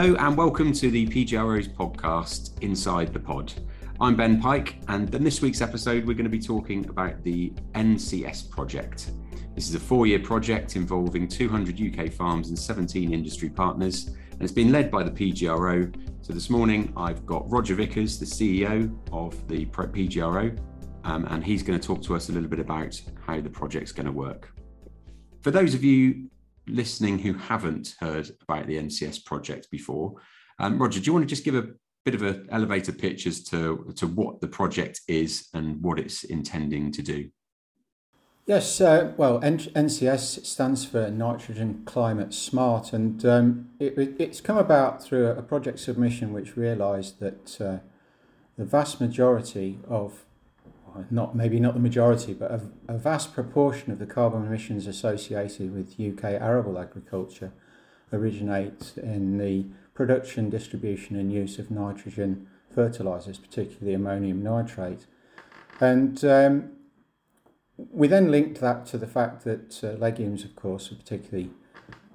Hello and welcome to the PGRO's podcast, Inside the Pod. I'm Ben Pike, and in this week's episode, we're going to be talking about the NCS project. This is a four year project involving 200 UK farms and 17 industry partners, and it's been led by the PGRO. So this morning, I've got Roger Vickers, the CEO of the PGRO, um, and he's going to talk to us a little bit about how the project's going to work. For those of you listening who haven't heard about the NCS project before, um, Roger, do you want to just give a bit of an elevator pitch as to, to what the project is and what it's intending to do? Yes, uh, well, N- NCS stands for Nitrogen Climate Smart, and um, it, it's come about through a project submission which realised that uh, the vast majority of not maybe not the majority, but a, a, vast proportion of the carbon emissions associated with UK arable agriculture originates in the production, distribution, and use of nitrogen fertilizers, particularly ammonium nitrate. And um, we then linked that to the fact that uh, legumes, of course, particularly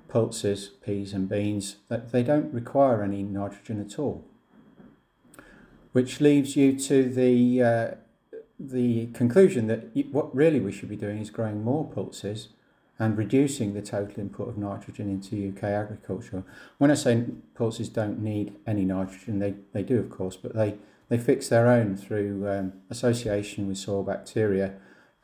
pulses, peas, and beans, that they don't require any nitrogen at all. Which leaves you to the uh, the conclusion that what really we should be doing is growing more pulses and reducing the total input of nitrogen into UK agriculture. When I say pulses don't need any nitrogen, they, they do, of course, but they, they fix their own through um, association with soil bacteria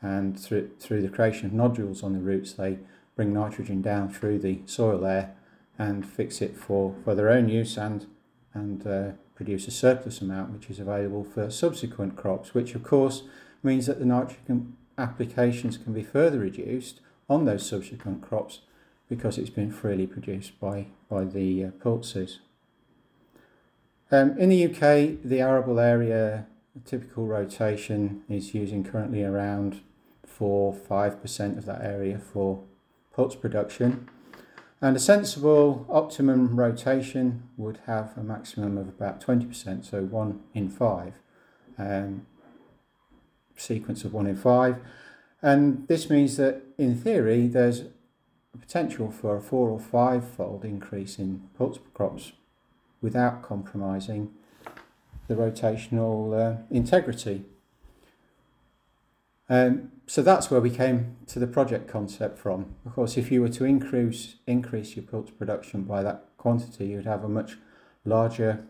and through, through the creation of nodules on the roots. They bring nitrogen down through the soil there and fix it for, for their own use and, and uh, produce a surplus amount which is available for subsequent crops, which of course means that the nitrogen applications can be further reduced on those subsequent crops because it's been freely produced by, by the uh, pulses. Um, in the UK, the arable area typical rotation is using currently around 4 5% of that area for pulse production. And a sensible optimum rotation would have a maximum of about 20%, so one in five, um, sequence of one in five. And this means that in theory, there's a potential for a four or five fold increase in pulse crops without compromising the rotational uh, integrity. Um, so that's where we came to the project concept from. Of course, if you were to increase increase your pulse production by that quantity, you'd have a much larger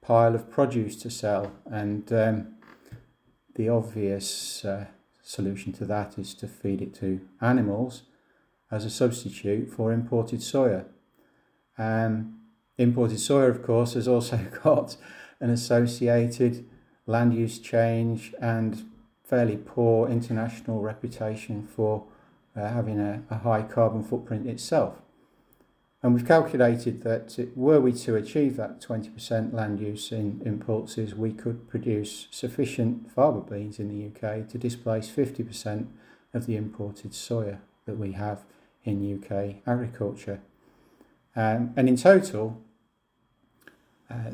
pile of produce to sell, and um, the obvious uh, solution to that is to feed it to animals as a substitute for imported soya. Um, imported soya, of course, has also got an associated land use change and fairly poor international reputation for uh, having a, a, high carbon footprint itself. And we've calculated that it, were we to achieve that 20% land use in, in pulses, we could produce sufficient faba beans in the UK to displace 50% of the imported soya that we have in UK agriculture. Um, and in total, uh,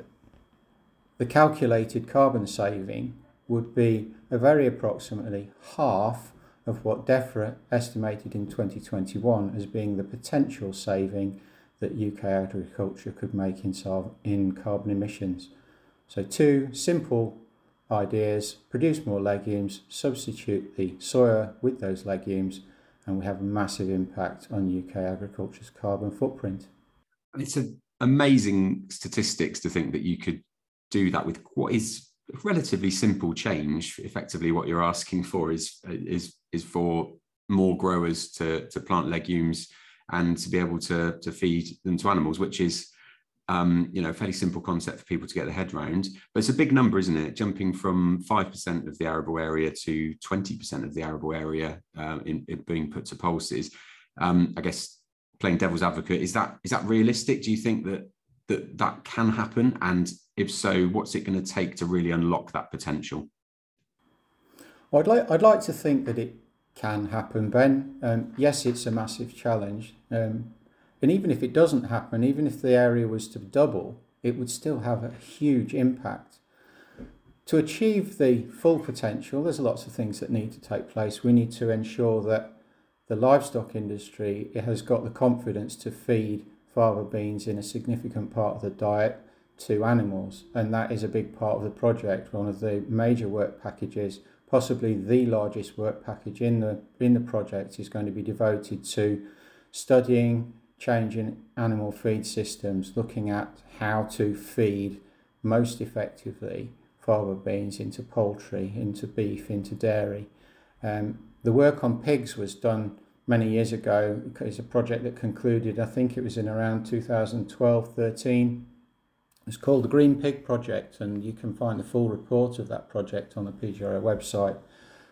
the calculated carbon saving would be a very approximately half of what DEFRA estimated in 2021 as being the potential saving that UK agriculture could make in, in carbon emissions. So, two simple ideas produce more legumes, substitute the soya with those legumes, and we have a massive impact on UK agriculture's carbon footprint. It's an amazing statistics to think that you could do that with what is relatively simple change. Effectively, what you're asking for is is is for more growers to to plant legumes and to be able to to feed them to animals, which is um, you know a fairly simple concept for people to get their head around. But it's a big number, isn't it? Jumping from five percent of the arable area to twenty percent of the arable area uh, in, in, being put to pulses. Um, I guess playing devil's advocate is that is that realistic? Do you think that that that can happen? And if so, what's it going to take to really unlock that potential? Well, I'd like I'd like to think that it can happen, Ben. Um, yes, it's a massive challenge, um, and even if it doesn't happen, even if the area was to double, it would still have a huge impact. To achieve the full potential, there's lots of things that need to take place. We need to ensure that the livestock industry has got the confidence to feed fava beans in a significant part of the diet to animals, and that is a big part of the project. One of the major work packages, possibly the largest work package in the in the project, is going to be devoted to studying changing animal feed systems, looking at how to feed most effectively fava beans into poultry, into beef, into dairy. Um, the work on pigs was done many years ago. It's a project that concluded, I think it was in around 2012 13. It's called the Green Pig Project, and you can find the full report of that project on the PGRO website.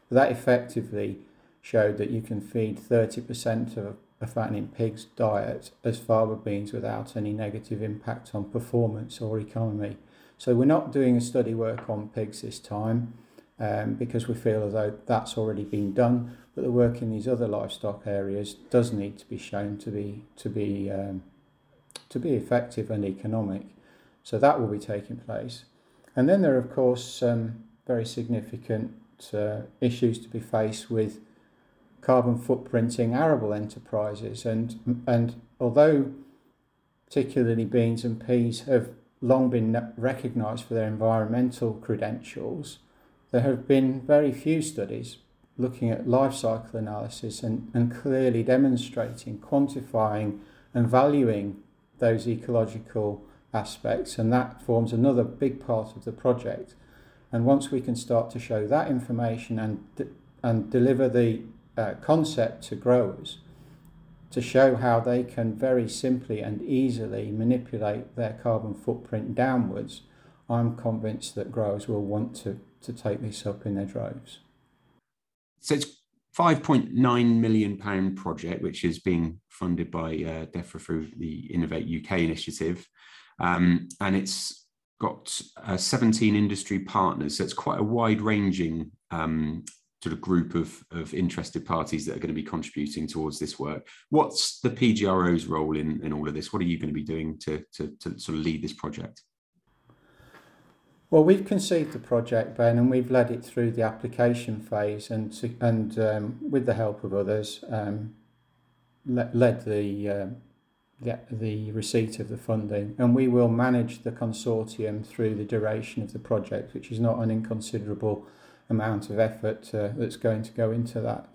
But that effectively showed that you can feed 30% of a fattening pig's diet as fava beans without any negative impact on performance or economy. So we're not doing a study work on pigs this time um, because we feel as though that's already been done. But the work in these other livestock areas does need to be shown to be to be um, to be effective and economic. So that will be taking place. And then there are of course um, very significant uh, issues to be faced with carbon footprinting arable enterprises and and although particularly beans and peas have long been recognised for their environmental credentials, there have been very few studies looking at life cycle analysis and, and clearly demonstrating, quantifying, and valuing those ecological aspects. And that forms another big part of the project. And once we can start to show that information and, and deliver the uh, concept to growers, to show how they can very simply and easily manipulate their carbon footprint downwards, I'm convinced that growers will want to, to take this up in their droves. So it's 5.9 million pound project, which is being funded by uh, DEFRA through the Innovate UK initiative, um, and it's got uh, 17 industry partners. So it's quite a wide ranging um, sort of group of, of interested parties that are going to be contributing towards this work. What's the PGRO's role in, in all of this? What are you going to be doing to, to, to sort of lead this project? Well, we've conceived the project, Ben, and we've led it through the application phase, and and um, with the help of others, um, le- led the, uh, the the receipt of the funding, and we will manage the consortium through the duration of the project, which is not an inconsiderable amount of effort uh, that's going to go into that.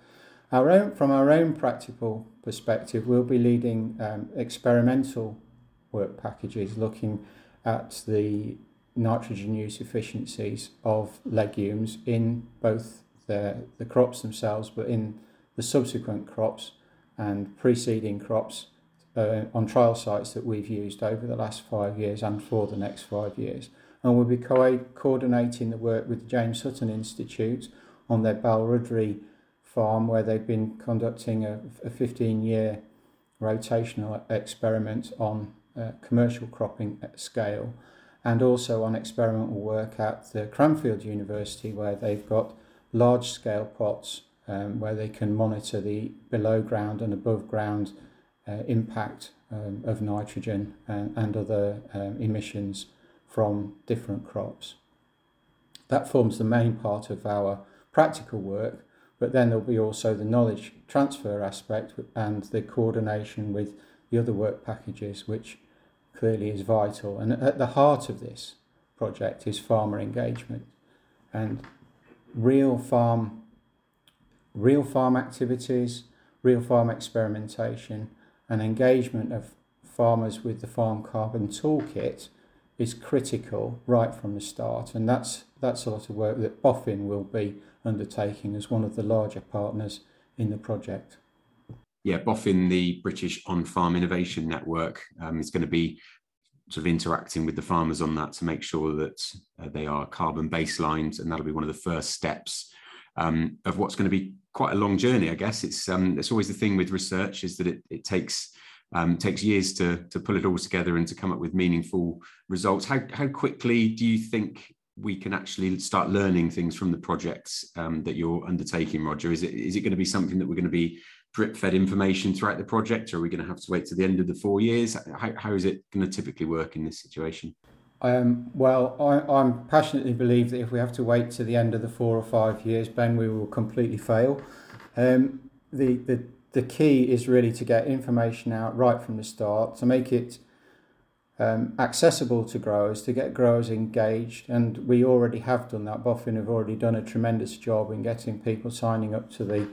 Our own, from our own practical perspective, we'll be leading um, experimental work packages looking at the nitrogen use efficiencies of legumes in both the, the crops themselves, but in the subsequent crops and preceding crops uh, on trial sites that we've used over the last five years and for the next five years. And we'll be co- coordinating the work with the James Hutton Institute on their Balruddery farm, where they've been conducting a, a 15 year rotational experiment on uh, commercial cropping at scale, and also on experimental work at the Cranfield University, where they've got large scale pots um, where they can monitor the below ground and above ground impact um, of nitrogen and, and other um, emissions from different crops. That forms the main part of our practical work, but then there'll be also the knowledge transfer aspect and the coordination with the other work packages, which clearly is vital. And at the heart of this project is farmer engagement and real farm, real farm activities, real farm experimentation, and engagement of farmers with the Farm Carbon Toolkit is critical right from the start, and that's that's a lot of work that BOFIN will be undertaking as one of the larger partners in the project. Yeah, BOFIN, the British On-Farm Innovation Network, um, is going to be sort of interacting with the farmers on that to make sure that uh, they are carbon baselined, and that'll be one of the first steps um, of what's going to be quite a long journey. I guess it's um, it's always the thing with research is that it, it takes um, takes years to, to pull it all together and to come up with meaningful results. How, how quickly do you think we can actually start learning things from the projects um, that you're undertaking, Roger? Is it, is it going to be something that we're going to be drip fed information throughout the project, or are we going to have to wait to the end of the four years? How, how is it going to typically work in this situation? Um, well, I, I'm passionately believe that if we have to wait to the end of the four or five years, Ben, we will completely fail. Um, the, the the key is really to get information out right from the start, to make it um, accessible to growers, to get growers engaged. And we already have done that. BOFIN have already done a tremendous job in getting people signing up to the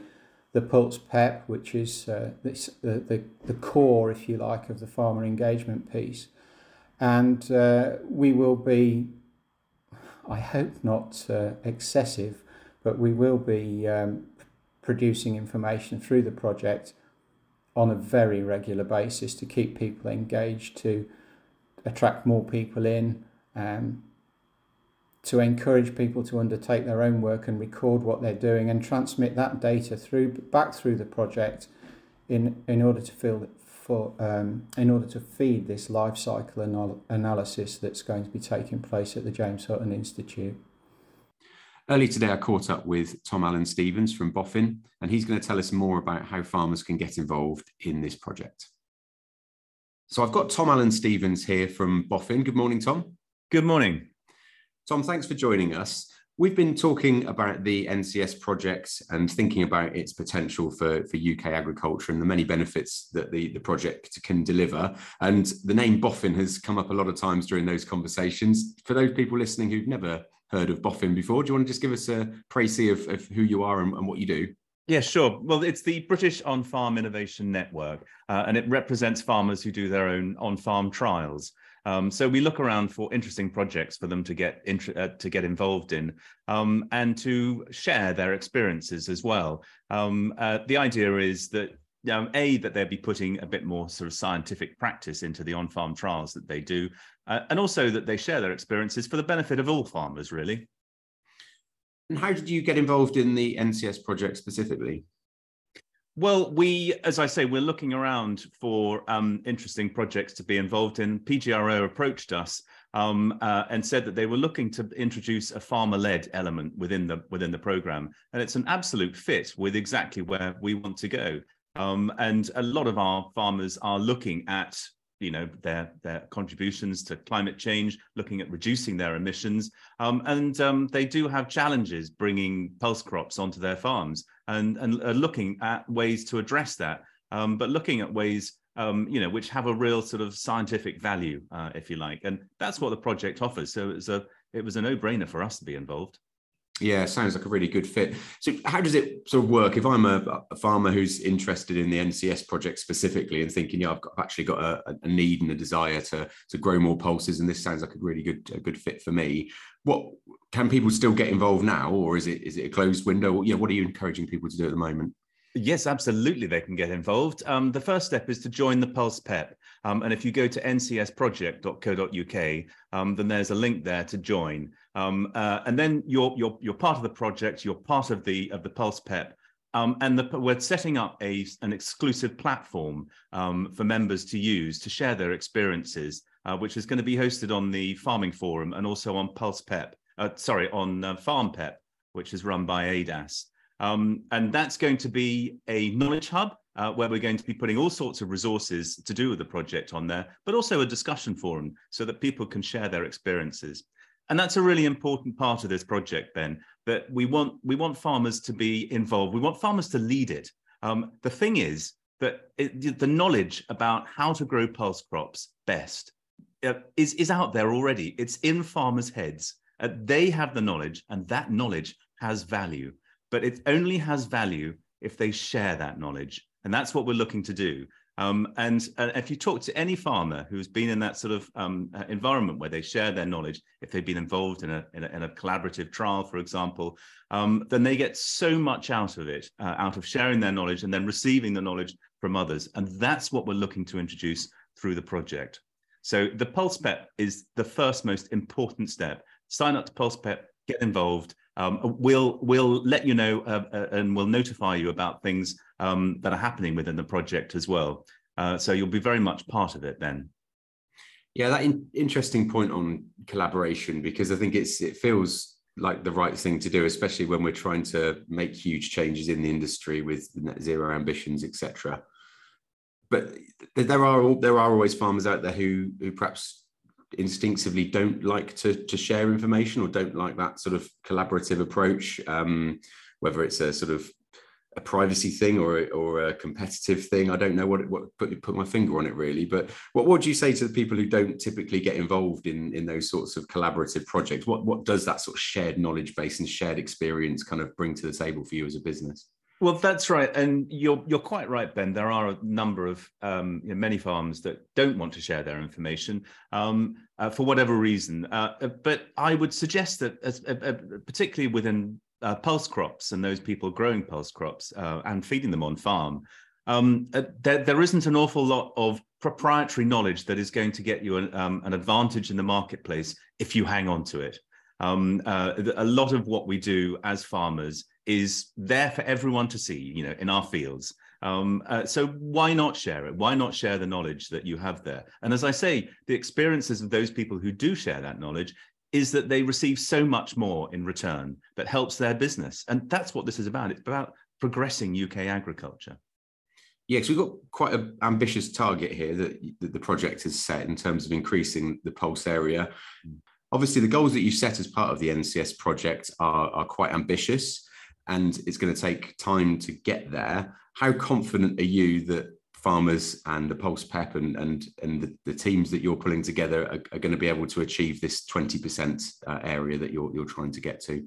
the Pulse PEP, which is uh, this, the, the, the core, if you like, of the farmer engagement piece. And uh, we will be, I hope not uh, excessive, but we will be um, producing information through the project on a very regular basis to keep people engaged, to attract more people in, um, to encourage people to undertake their own work and record what they're doing and transmit that data through back through the project in in order to feel for um, in order to feed this life cycle anal- analysis that's going to be taking place at the James Hutton Institute. Early today, I caught up with Tom Allen Stevens from BOFIN, and he's going to tell us more about how farmers can get involved in this project. So I've got Tom Allen Stevens here from BOFIN. Good morning, Tom. Good morning. Tom, thanks for joining us. We've been talking about the NCS project and thinking about its potential for, for UK agriculture and the many benefits that the, the project can deliver. And the name BOFIN has come up a lot of times during those conversations. For those people listening who've never heard of BOFIN before. Do you want to just give us a précis of, of who you are and, and, what you do? Yeah, sure. Well, it's the British On Farm Innovation Network, uh, and it represents farmers who do their own on farm trials. Um, so we look around for interesting projects for them to get uh, to get involved in um, and to share their experiences as well. Um, uh, the idea is that um, a that they'll be putting a bit more sort of scientific practice into the on-farm trials that they do, uh, and also that they share their experiences for the benefit of all farmers, really. And how did you get involved in the NCS project specifically? Well, we, as I say, we're looking around for um, interesting projects to be involved in. PGRO approached us um, uh, and said that they were looking to introduce a farmer-led element within the within the program, and it's an absolute fit with exactly where we want to go. Um, and a lot of our farmers are looking at you know their their contributions to climate change, looking at reducing their emissions, um, and um, they do have challenges bringing pulse crops onto their farms, and and are looking at ways to address that. Um, but looking at ways um, you know which have a real sort of scientific value, uh, if you like, and that's what the project offers. So it was a it was a no brainer for us to be involved. Yeah, sounds like a really good fit. So, how does it sort of work? If I'm a, a farmer who's interested in the NCS project specifically and thinking, yeah, I've, got, I've actually got a, a, need and a desire to to grow more pulses, and this sounds like a really good a good fit for me. What can people still get involved now, or is it is it a closed window? Yeah, what are you encouraging people to do at the moment? Yes, absolutely, they can get involved. Um, the first step is to join the Pulse PEP. Um, and if you go to ncsproject.co.uk, um, then there's a link there to join. Um, uh, and then you're, you're, you're part of the project, you're part of the, of the Pulse PEP. Um, and the, we're setting up a, an exclusive platform um, for members to use to share their experiences, uh, which is going to be hosted on the Farming Forum and also on Pulse PEP, uh, sorry, on uh, Farm PEP, which is run by ADAS. Um, and that's going to be a knowledge hub uh, where we're going to be putting all sorts of resources to do with the project on there, but also a discussion forum so that people can share their experiences. And that's a really important part of this project, Ben, that we want, we want farmers to be involved. We want farmers to lead it. Um, the thing is that it, the knowledge about how to grow pulse crops best uh, is, is out there already. It's in farmers' heads. Uh, they have the knowledge, and that knowledge has value but it only has value if they share that knowledge. And that's what we're looking to do. Um, and if you talk to any farmer who's been in that sort of um, uh, environment where they share their knowledge, if they've been involved in a, in a, in a collaborative trial, for example, um, then they get so much out of it, uh, out of sharing their knowledge and then receiving the knowledge from others. And that's what we're looking to introduce through the project. So the Pulse PEP is the first most important step. Sign up to Pulse PEP, get involved, um, we'll we'll let you know uh, uh, and we'll notify you about things um, that are happening within the project as well. Uh, so you'll be very much part of it then. Yeah, that in- interesting point on collaboration because I think it's it feels like the right thing to do, especially when we're trying to make huge changes in the industry with net zero ambitions, etc. But there are there are always farmers out there who who perhaps instinctively don't like to to share information or don't like that sort of collaborative approach um, whether it's a sort of a privacy thing or or a competitive thing. I don't know what what put put my finger on it really. But what do you say to the people who don't typically get involved in in those sorts of collaborative projects? What what does that sort of shared knowledge base and shared experience kind of bring to the table for you as a business? Well, that's right, and you're you're quite right, Ben. There are a number of um, you know, many farms that don't want to share their information um, uh, for whatever reason. Uh, uh but I would suggest that, as, uh, uh, particularly within uh, pulse crops and those people growing pulse crops and feeding them on farm, um, there, there isn't an awful lot of proprietary knowledge that is going to get you an, um, an advantage in the marketplace if you hang on to it. Um, a lot of what we do as farmers is there for everyone to see, you know, in our fields. Um, uh, so why not share it? Why not share the knowledge that you have there? And as I say, the experiences of those people who do share that knowledge is that they receive so much more in return that helps their business. And that's what this is about. It's about progressing UK agriculture. Yeah, because we've got quite an ambitious target here that, that, the project has set in terms of increasing the pulse area. Mm. Obviously, the goals that you set as part of the NCS project are, are quite ambitious and it's going to take time to get there. How confident are you that farmers and the Pulse PEP and and and the, the teams that you're pulling together are, are, going to be able to achieve this 20% uh, area that you're you're trying to get to?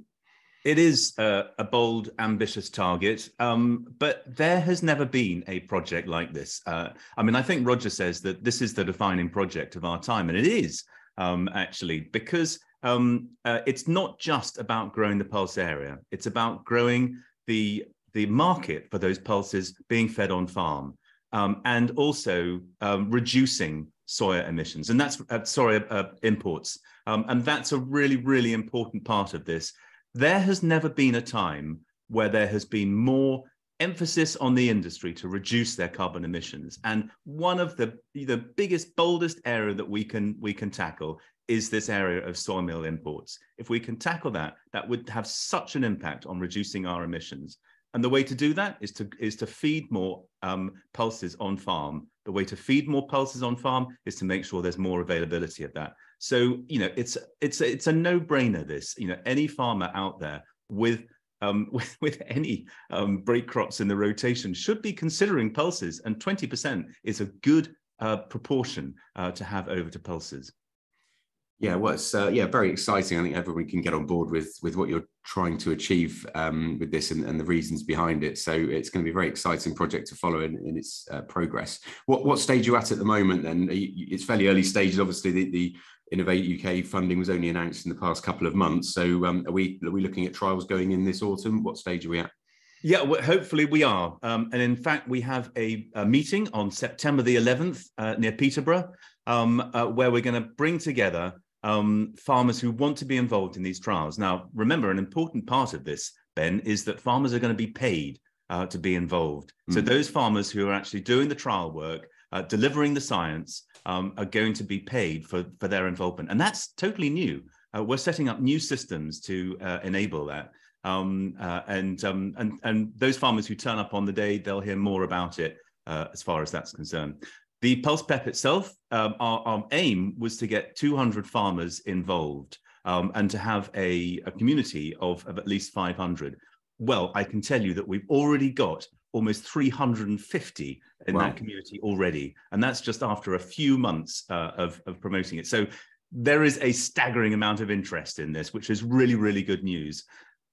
It is a, a bold, ambitious target, um, but there has never been a project like this. Uh, I mean, I think Roger says that this is the defining project of our time, and it is um, actually because um, uh, it's not just about growing the pulse area; it's about growing the the market for those pulses being fed on farm um, and also um, reducing soya emissions. And that's, uh, sorry, uh, imports. Um, and that's a really, really important part of this. There has never been a time where there has been more emphasis on the industry to reduce their carbon emissions. And one of the, the biggest, boldest area that we can, we can tackle is this area of soy meal imports. If we can tackle that, that would have such an impact on reducing our emissions. And the way to do that is to is to feed more um, pulses on farm. The way to feed more pulses on farm is to make sure there's more availability of that. So you know it's it's it's a no brainer. This you know any farmer out there with um, with, with any um, break crops in the rotation should be considering pulses, and 20% is a good uh, proportion uh, to have over to pulses. Yeah, well, it's uh, yeah very exciting. I think everyone can get on board with with what you're trying to achieve um, with this and, and, the reasons behind it. So it's going to be a very exciting project to follow in, in its uh, progress. What what stage are you at at the moment? Then you, it's fairly early stages. Obviously, the, the, Innovate UK funding was only announced in the past couple of months. So um, are we are we looking at trials going in this autumn? What stage are we at? Yeah, well, hopefully we are. Um, and in fact, we have a, a meeting on September the 11th uh, near Peterborough, um, uh, where we're going to bring together um, farmers who want to be involved in these trials. Now, remember, an important part of this, Ben, is that farmers are going to be paid uh, to be involved. Mm. So those farmers who are actually doing the trial work, uh, delivering the science, um, are going to be paid for, for their involvement. And that's totally new. Uh, we're setting up new systems to uh, enable that. Um, uh, and, um, and, and those farmers who turn up on the day, they'll hear more about it uh, as far as that's concerned. The Pulse PEP itself, um, our, our, aim was to get 200 farmers involved um, and to have a, a community of, of, at least 500. Well, I can tell you that we've already got almost 350 in wow. that community already. And that's just after a few months uh, of, of promoting it. So there is a staggering amount of interest in this, which is really, really good news.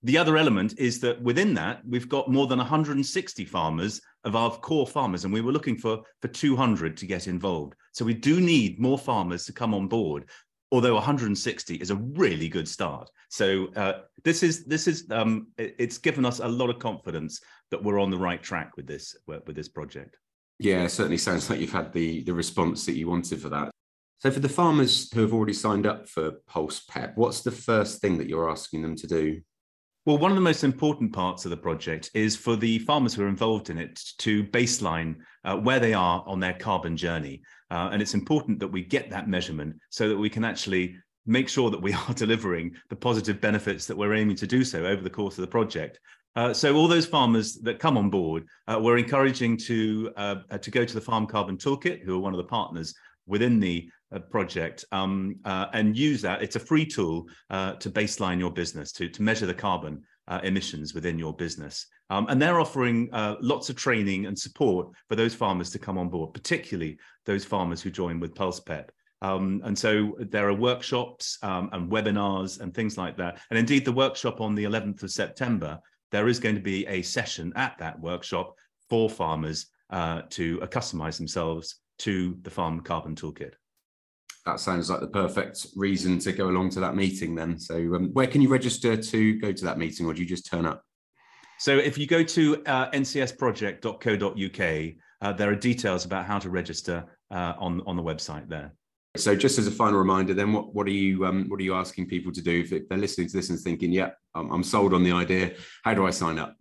The other element is that within that, we've got more than 160 farmers of our core farmers, and we were looking for, for 200 to get involved. So we do need more farmers to come on board, although 160 is a really good start. So uh, this is this is um, it's given us a lot of confidence that we're on the right track with this with this project. Yeah, certainly sounds like you've had the the response that you wanted for that. So for the farmers who have already signed up for Pulse PEP, what's the first thing that you're asking them to do? Well, one of the most important parts of the project is for the farmers who are involved in it to baseline uh, where they are on their carbon journey. Uh, and it's important that we get that measurement so that we can actually make sure that we are delivering the positive benefits that we're aiming to do so over the course of the project. Uh, so all those farmers that come on board, uh, we're encouraging to uh, to go to the Farm Carbon Toolkit, who are one of the partners within the uh, project um, uh, and use that. It's a free tool uh, to baseline your business, to, to measure the carbon uh, emissions within your business. Um, and they're offering uh, lots of training and support for those farmers to come on board, particularly those farmers who join with PulsePep. Um, and so there are workshops um, and webinars and things like that. And indeed, the workshop on the 11th of September, there is going to be a session at that workshop for farmers uh, to customize themselves to the Farm Carbon Toolkit. That sounds like the perfect reason to go along to that meeting then. So, um, where can you register to go to that meeting, or do you just turn up? So, if you go to uh, ncsproject.co.uk, uh, there are details about how to register uh, on, on the website there. So, just as a final reminder, then, what, what are you um, what are you asking people to do if they're listening to this and thinking, "Yeah, I'm, I'm sold on the idea. How do I sign up?"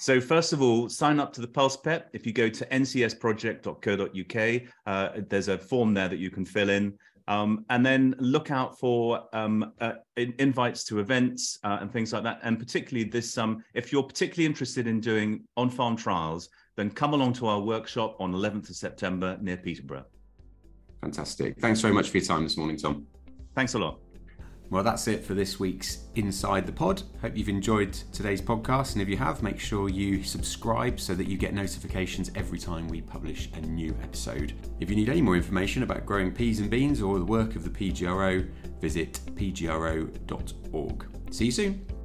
So first of all, sign up to the Pulse Pep. If you go to ncsproject.co.uk, uh, there's a form there that you can fill in. Um, and then look out for um, uh, invites to events uh, and things like that. And particularly this, um, if you're particularly interested in doing on-farm trials, then come along to our workshop on 11th of September near Peterborough. Fantastic. Thanks very much for your time this morning, Tom. Thanks a lot. Well, that's it for this week's Inside the Pod. Hope you've enjoyed today's podcast. And if you have, make sure you subscribe so that you get notifications every time we publish a new episode. If you need any more information about growing peas and beans or the work of the PGRO, visit pgro.org. See you soon.